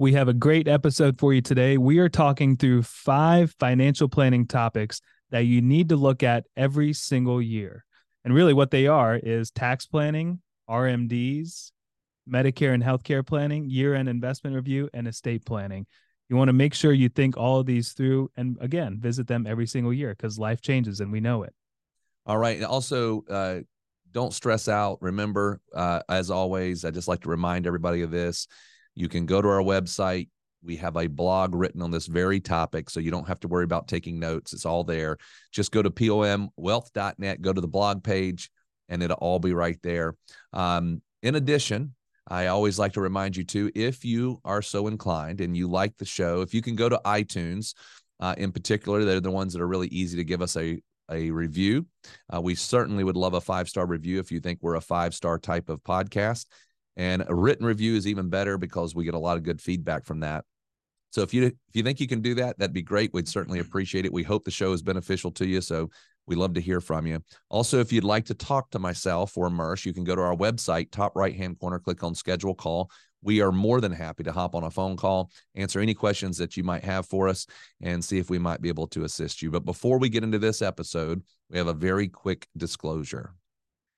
We have a great episode for you today. We are talking through five financial planning topics that you need to look at every single year. And really, what they are is tax planning, RMDs, Medicare and healthcare planning, year end investment review, and estate planning. You want to make sure you think all of these through and again, visit them every single year because life changes and we know it. All right. Also, uh, don't stress out. Remember, uh, as always, I just like to remind everybody of this. You can go to our website. We have a blog written on this very topic, so you don't have to worry about taking notes. It's all there. Just go to pomwealth.net, go to the blog page, and it'll all be right there. Um, in addition, I always like to remind you too, if you are so inclined and you like the show, if you can go to iTunes, uh, in particular, they're the ones that are really easy to give us a a review. Uh, we certainly would love a five star review if you think we're a five star type of podcast. And a written review is even better because we get a lot of good feedback from that. So if you if you think you can do that, that'd be great. We'd certainly appreciate it. We hope the show is beneficial to you. So we love to hear from you. Also, if you'd like to talk to myself or Murs, you can go to our website, top right hand corner, click on schedule call. We are more than happy to hop on a phone call, answer any questions that you might have for us, and see if we might be able to assist you. But before we get into this episode, we have a very quick disclosure.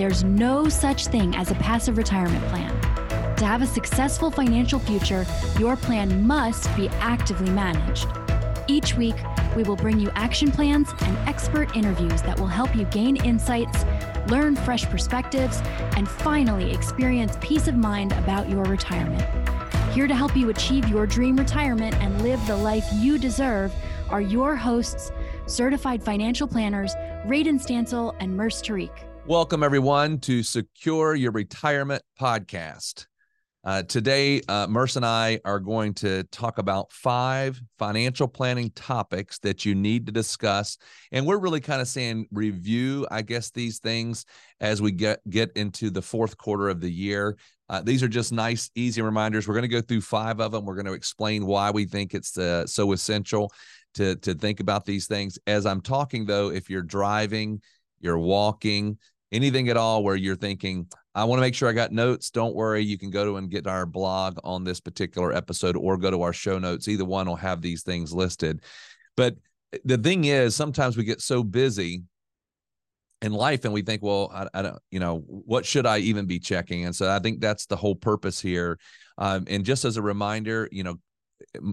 There's no such thing as a passive retirement plan. To have a successful financial future, your plan must be actively managed. Each week, we will bring you action plans and expert interviews that will help you gain insights, learn fresh perspectives, and finally experience peace of mind about your retirement. Here to help you achieve your dream retirement and live the life you deserve are your hosts, certified financial planners, Radon Stancil and Murs Tariq. Welcome, everyone, to Secure Your Retirement Podcast. Uh, today, uh, Murs and I are going to talk about five financial planning topics that you need to discuss, and we're really kind of saying review, I guess, these things as we get get into the fourth quarter of the year. Uh, these are just nice, easy reminders. We're going to go through five of them. We're going to explain why we think it's uh, so essential to to think about these things. As I'm talking, though, if you're driving, you're walking, anything at all where you're thinking, I want to make sure I got notes. Don't worry. You can go to and get our blog on this particular episode or go to our show notes. Either one will have these things listed. But the thing is, sometimes we get so busy in life and we think, well, I, I don't, you know, what should I even be checking? And so I think that's the whole purpose here. Um, and just as a reminder, you know,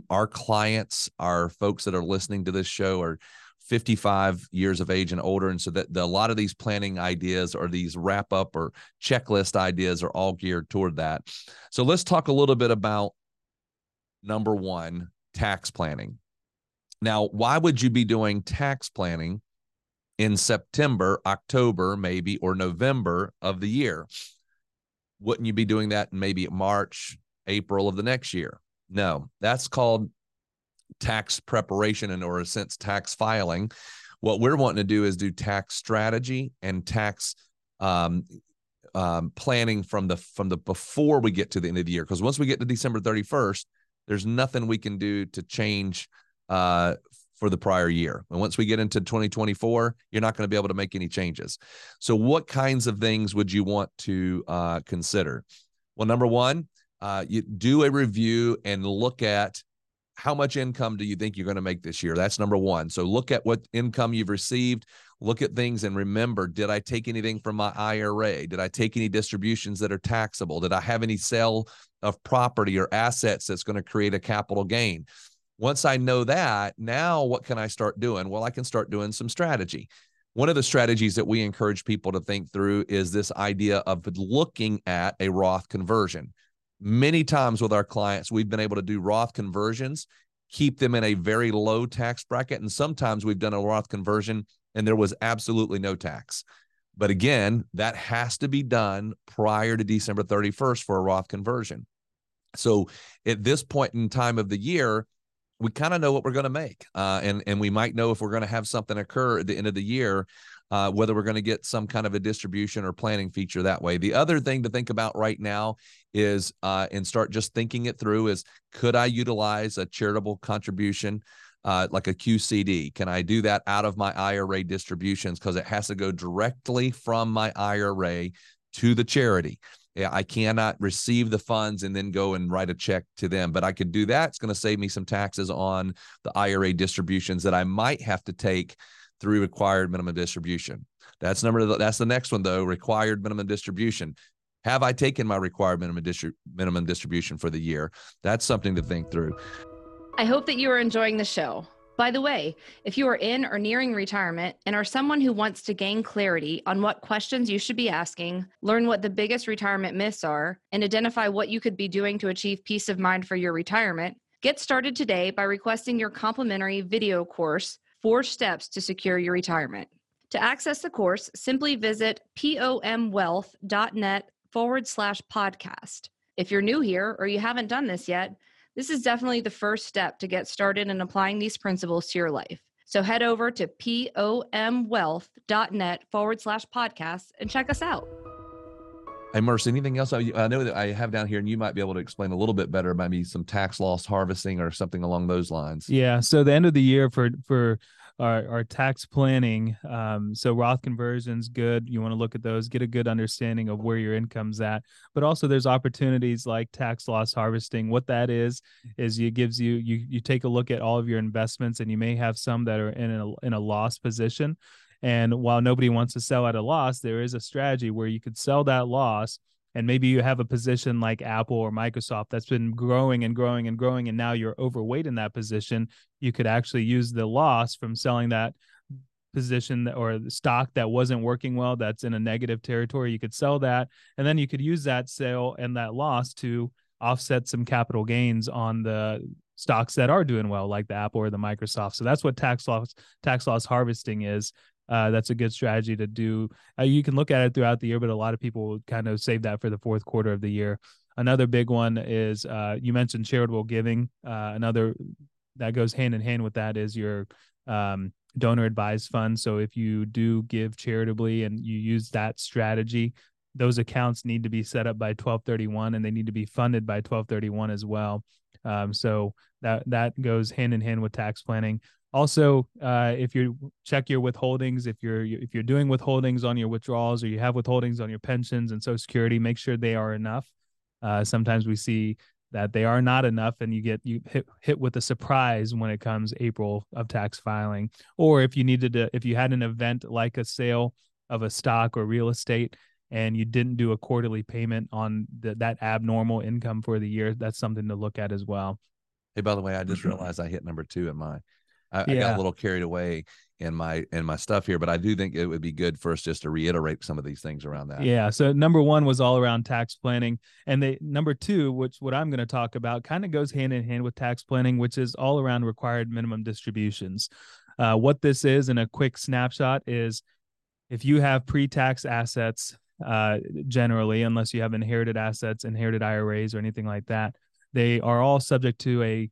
our clients, our folks that are listening to this show are 55 years of age and older. And so that the, a lot of these planning ideas or these wrap up or checklist ideas are all geared toward that. So let's talk a little bit about number one tax planning. Now, why would you be doing tax planning in September, October, maybe, or November of the year? Wouldn't you be doing that maybe March, April of the next year? No, that's called tax preparation and or a sense tax filing what we're wanting to do is do tax strategy and tax um, um, planning from the from the before we get to the end of the year. Because once we get to december 31st there's nothing we can do to change uh, for the prior year. And once we get into 2024 you're not going to be able to make any changes. So what kinds of things would you want to uh, consider? Well number one uh, you do a review and look at how much income do you think you're going to make this year? That's number one. So look at what income you've received, look at things and remember did I take anything from my IRA? Did I take any distributions that are taxable? Did I have any sale of property or assets that's going to create a capital gain? Once I know that, now what can I start doing? Well, I can start doing some strategy. One of the strategies that we encourage people to think through is this idea of looking at a Roth conversion many times with our clients, we've been able to do Roth conversions, keep them in a very low tax bracket. And sometimes we've done a Roth conversion and there was absolutely no tax. But again, that has to be done prior to December 31st for a Roth conversion. So at this point in time of the year, we kind of know what we're going to make, uh, and and we might know if we're going to have something occur at the end of the year, uh, whether we're going to get some kind of a distribution or planning feature that way. The other thing to think about right now is, uh, and start just thinking it through is, could I utilize a charitable contribution? Uh, like a QCD? Can I do that out of my IRA distributions? Because it has to go directly from my IRA to the charity. I cannot receive the funds and then go and write a check to them, but I could do that. It's going to save me some taxes on the IRA distributions that I might have to take through required minimum distribution. That's number. That's the next one though. Required minimum distribution. Have I taken my required minimum distri- minimum distribution for the year? That's something to think through. I hope that you are enjoying the show. By the way, if you are in or nearing retirement and are someone who wants to gain clarity on what questions you should be asking, learn what the biggest retirement myths are, and identify what you could be doing to achieve peace of mind for your retirement, get started today by requesting your complimentary video course, Four Steps to Secure Your Retirement. To access the course, simply visit pomwealth.net forward slash podcast. If you're new here or you haven't done this yet, this is definitely the first step to get started in applying these principles to your life. So head over to pomwealth.net forward slash podcast and check us out. Hey, Murs, anything else? I, I know that I have down here, and you might be able to explain a little bit better, maybe some tax loss harvesting or something along those lines. Yeah. So the end of the year for for our, our tax planning. Um, so Roth conversions, good. You want to look at those, get a good understanding of where your income's at. But also there's opportunities like tax loss harvesting. What that is is it gives you you you take a look at all of your investments, and you may have some that are in a in a loss position. And while nobody wants to sell at a loss, there is a strategy where you could sell that loss and maybe you have a position like Apple or Microsoft that's been growing and growing and growing, and now you're overweight in that position, you could actually use the loss from selling that position or stock that wasn't working well, that's in a negative territory. You could sell that, and then you could use that sale and that loss to offset some capital gains on the stocks that are doing well, like the Apple or the Microsoft. So that's what tax loss tax loss harvesting is uh, that's a good strategy to do. Uh, you can look at it throughout the year, but a lot of people kind of save that for the fourth quarter of the year. Another big one is uh, you mentioned charitable giving. Uh, another that goes hand in hand with that is your um, donor advised fund. So if you do give charitably and you use that strategy, those accounts need to be set up by 1231 and they need to be funded by 1231 as well. Um, so that that goes hand in hand with tax planning also uh, if you check your withholdings if you're if you're doing withholdings on your withdrawals or you have withholdings on your pensions and social security make sure they are enough. Uh, sometimes we see that they are not enough and you get you hit, hit with a surprise when it comes april of tax filing. Or if you needed to if you had an event like a sale of a stock or real estate and you didn't do a quarterly payment on the, that abnormal income for the year that's something to look at as well. Hey by the way i just realized i hit number two in my I, yeah. I, got a little carried away in my in my stuff here, but I do think it would be good for us just to reiterate some of these things around that. Yeah. So number one was all around tax planning, and the number two, which what I'm going to talk about, kind of goes hand in hand with tax planning, which is all around required minimum distributions. Uh, what this is, in a quick snapshot, is if you have pre-tax assets, uh, generally, unless you have inherited assets, inherited IRAs, or anything like that, they are all subject to a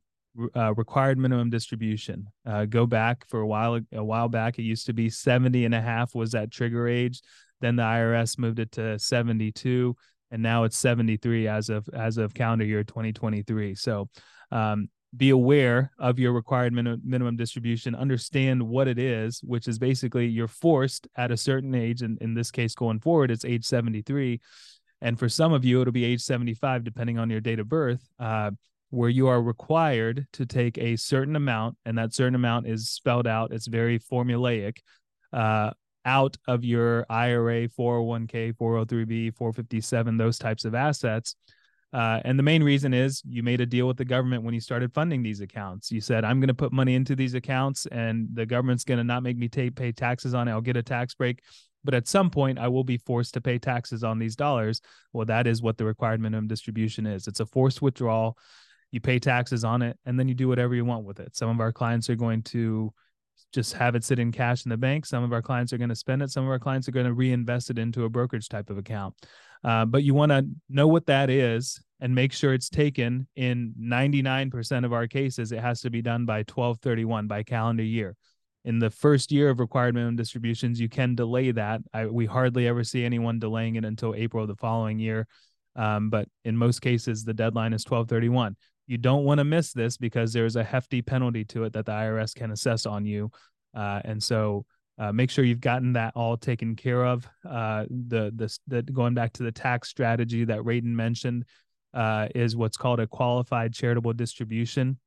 uh, required minimum distribution. Uh, go back for a while a while back, it used to be 70 and a half was that trigger age. Then the IRS moved it to 72, and now it's 73 as of as of calendar year 2023. So um, be aware of your required min- minimum distribution. Understand what it is, which is basically you're forced at a certain age, and in this case going forward, it's age 73. And for some of you, it'll be age 75, depending on your date of birth. Uh, where you are required to take a certain amount, and that certain amount is spelled out, it's very formulaic, uh, out of your IRA, 401k, 403b, 457, those types of assets. Uh, and the main reason is you made a deal with the government when you started funding these accounts. You said, I'm going to put money into these accounts and the government's going to not make me pay taxes on it. I'll get a tax break. But at some point, I will be forced to pay taxes on these dollars. Well, that is what the required minimum distribution is. It's a forced withdrawal you pay taxes on it and then you do whatever you want with it some of our clients are going to just have it sit in cash in the bank some of our clients are going to spend it some of our clients are going to reinvest it into a brokerage type of account Uh, but you want to know what that is and make sure it's taken in 99% of our cases. It has to be done by 1231 by calendar year. In the first year of required minimum distributions, you can delay that. I, we hardly ever see anyone delaying it until April of the following year. Um, but in most cases, the deadline is 1231. You don't want to miss this because there's a hefty penalty to it that the IRS can assess on you. Uh, and so uh, make sure you've gotten that all taken care of. Uh, the, the the going back to the tax strategy that Radon mentioned uh, is what's called a qualified charitable distribution.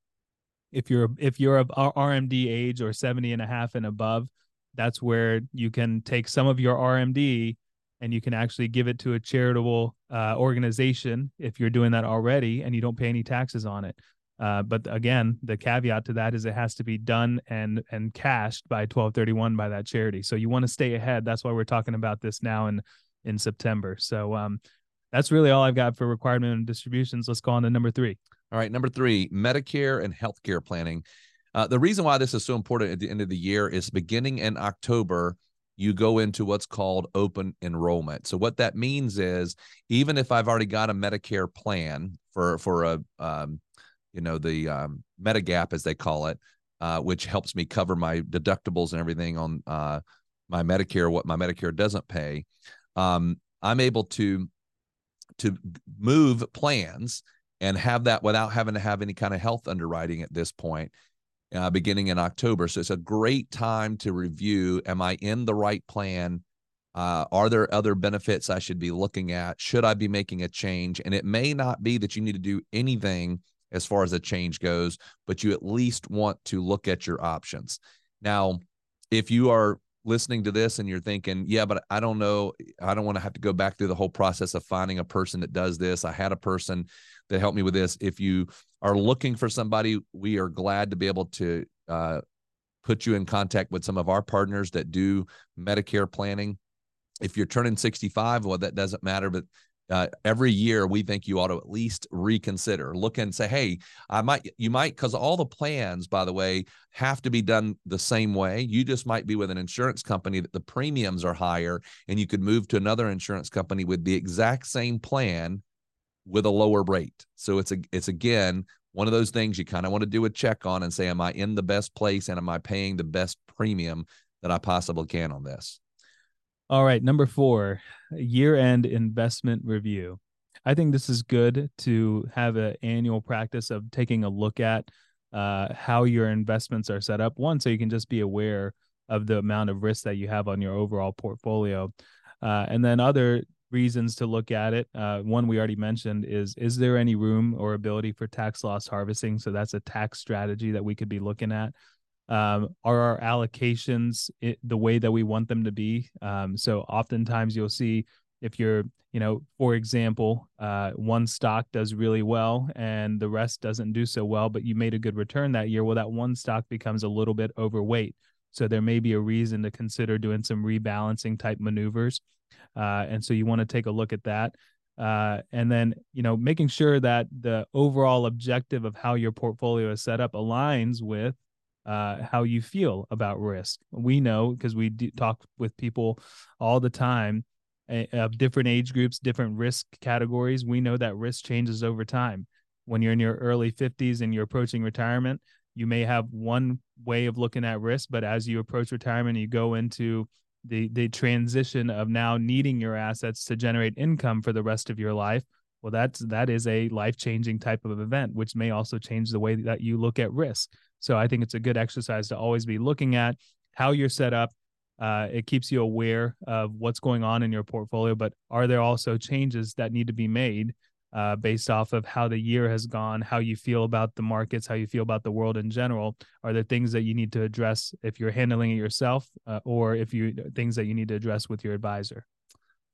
If you're if you're of RMD age or 70 and a half and above, that's where you can take some of your RMD and you can actually give it to a charitable uh, organization if you're doing that already and you don't pay any taxes on it. Uh, but again, the caveat to that is it has to be done and and cashed by 1231 by that charity. So you want to stay ahead. That's why we're talking about this now in in September. So um, that's really all I've got for required minimum distributions. Let's go on to number three. All right, number three, Medicare and healthcare planning. Uh, the reason why this is so important at the end of the year is beginning in October, you go into what's called open enrollment. So what that means is even if I've already got a Medicare plan for for a um, you know the um, Medigap as they call it, uh, which helps me cover my deductibles and everything on uh, my Medicare, what my Medicare doesn't pay. Um, I'm able to to move plans and have that without having to have any kind of health underwriting at this point, uh, beginning in October. So it's a great time to review: Am I in the right plan? Uh, are there other benefits I should be looking at? Should I be making a change? And it may not be that you need to do anything as far as a change goes, but you at least want to look at your options. Now, if you are listening to this and you're thinking, yeah, but I don't know, I don't want to have to go back through the whole process of finding a person that does this. I had a person that helped me with this. If you are looking for somebody, we are glad to be able to uh, put you in contact with some of our partners that do Medicare planning. If you're turning 65, well, that doesn't matter, but uh, every year we think you ought to at least reconsider look and say hey i might you might because all the plans by the way have to be done the same way you just might be with an insurance company that the premiums are higher and you could move to another insurance company with the exact same plan with a lower rate so it's a it's again one of those things you kind of want to do a check on and say am i in the best place and am i paying the best premium that i possibly can on this all right, number four, year-end investment review. I think this is good to have an annual practice of taking a look at uh, how your investments are set up. One, so you can just be aware of the amount of risk that you have on your overall portfolio, uh, and then other reasons to look at it. Uh, one we already mentioned is is there any room or ability for tax loss harvesting? So that's a tax strategy that we could be looking at um, are our allocations it, the way that we want them to be um, so oftentimes you'll see if you're you know for example uh, one stock does really well and the rest doesn't do so well but you made a good return that year well that one stock becomes a little bit overweight so there may be a reason to consider doing some rebalancing type maneuvers uh, and so you want to take a look at that uh, and then you know making sure that the overall objective of how your portfolio is set up aligns with uh, how you feel about risk. We know because we talk with people all the time uh, of different age groups, different risk categories. We know that risk changes over time. When you're in your early 50s and you're approaching retirement, you may have one way of looking at risk, but as you approach retirement, you go into the the transition of now needing your assets to generate income for the rest of your life well that's that is a life changing type of event which may also change the way that you look at risk so I think it's a good exercise to always be looking at how you're set up. Uh, it keeps you aware of what's going on in your portfolio, but are there also changes that need to be made uh, based off of how the year has gone, how you feel about the markets, how you feel about the world in general? Are there things that you need to address if you're handling it yourself, uh, or if you things that you need to address with your advisor?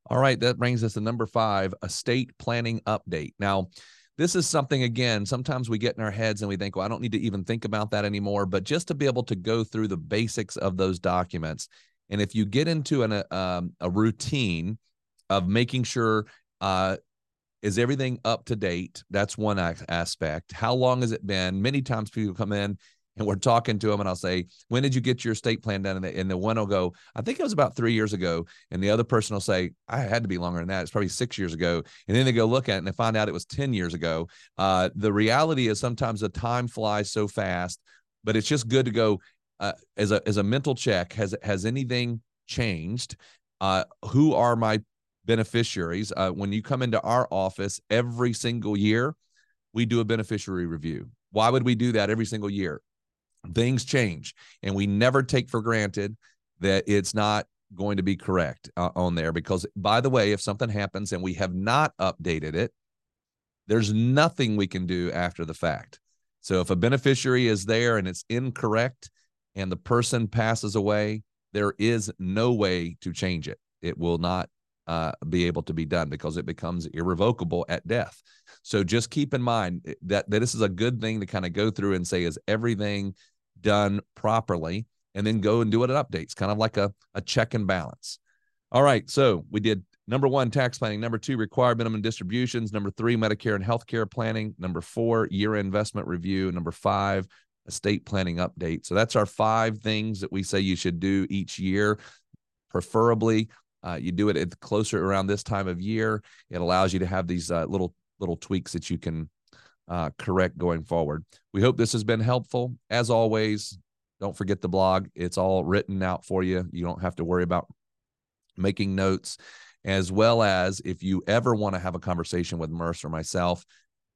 All right, that brings us to number five: estate planning update. Now, this is something again sometimes we get in our heads and we think well i don't need to even think about that anymore but just to be able to go through the basics of those documents and if you get into an, a, uh, um, a routine of making sure uh, is everything up to date that's one aspect how long has it been many times people come in and we're talking to them and I'll say, when did you get your estate plan done? And the, and the one will go, I think it was about three years ago. And the other person will say, I had to be longer than that. It's probably six years ago. And then they go look at it and they find out it was 10 years ago. Uh, the reality is sometimes the time flies so fast, but it's just good to go uh, as a, as a mental check. Has, has anything changed? Uh, who are my beneficiaries? Uh, when you come into our office every single year, we do a beneficiary review. Why would we do that every single year? things change and we never take for granted that it's not going to be correct uh, on there because by the way if something happens and we have not updated it there's nothing we can do after the fact so if a beneficiary is there and it's incorrect and the person passes away there is no way to change it it will not uh, be able to be done because it becomes irrevocable at death so just keep in mind eh, that, that this is a good thing to kind of go through and say is everything done properly and then go and do it at updates, kind of like a, a check and balance. All right. So we did number one, tax planning. Number two, required minimum distributions. Number three, Medicare and healthcare planning. Number four, year investment review. Number five, estate planning update. So that's our five things that we say you should do each year. Preferably, uh, you do it at closer around this time of year. It allows you to have these uh, little little tweaks that you can uh, correct going forward. We hope this has been helpful. As always, don't forget the blog. It's all written out for you. You don't have to worry about making notes, as well as if you ever want to have a conversation with Murs or myself,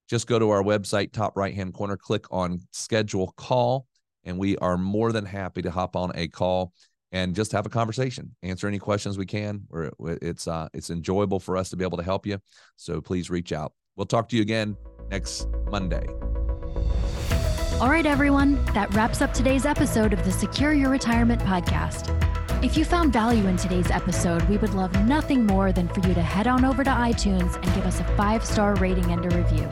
just go to our website, top right hand corner, click on schedule call, and we are more than happy to hop on a call and just have a conversation, answer any questions we can. We're, it's uh, it's enjoyable for us to be able to help you. So please reach out. We'll talk to you again next Monday. All right, everyone, that wraps up today's episode of the Secure Your Retirement podcast. If you found value in today's episode, we would love nothing more than for you to head on over to iTunes and give us a five star rating and a review.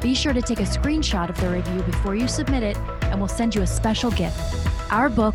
Be sure to take a screenshot of the review before you submit it, and we'll send you a special gift our book,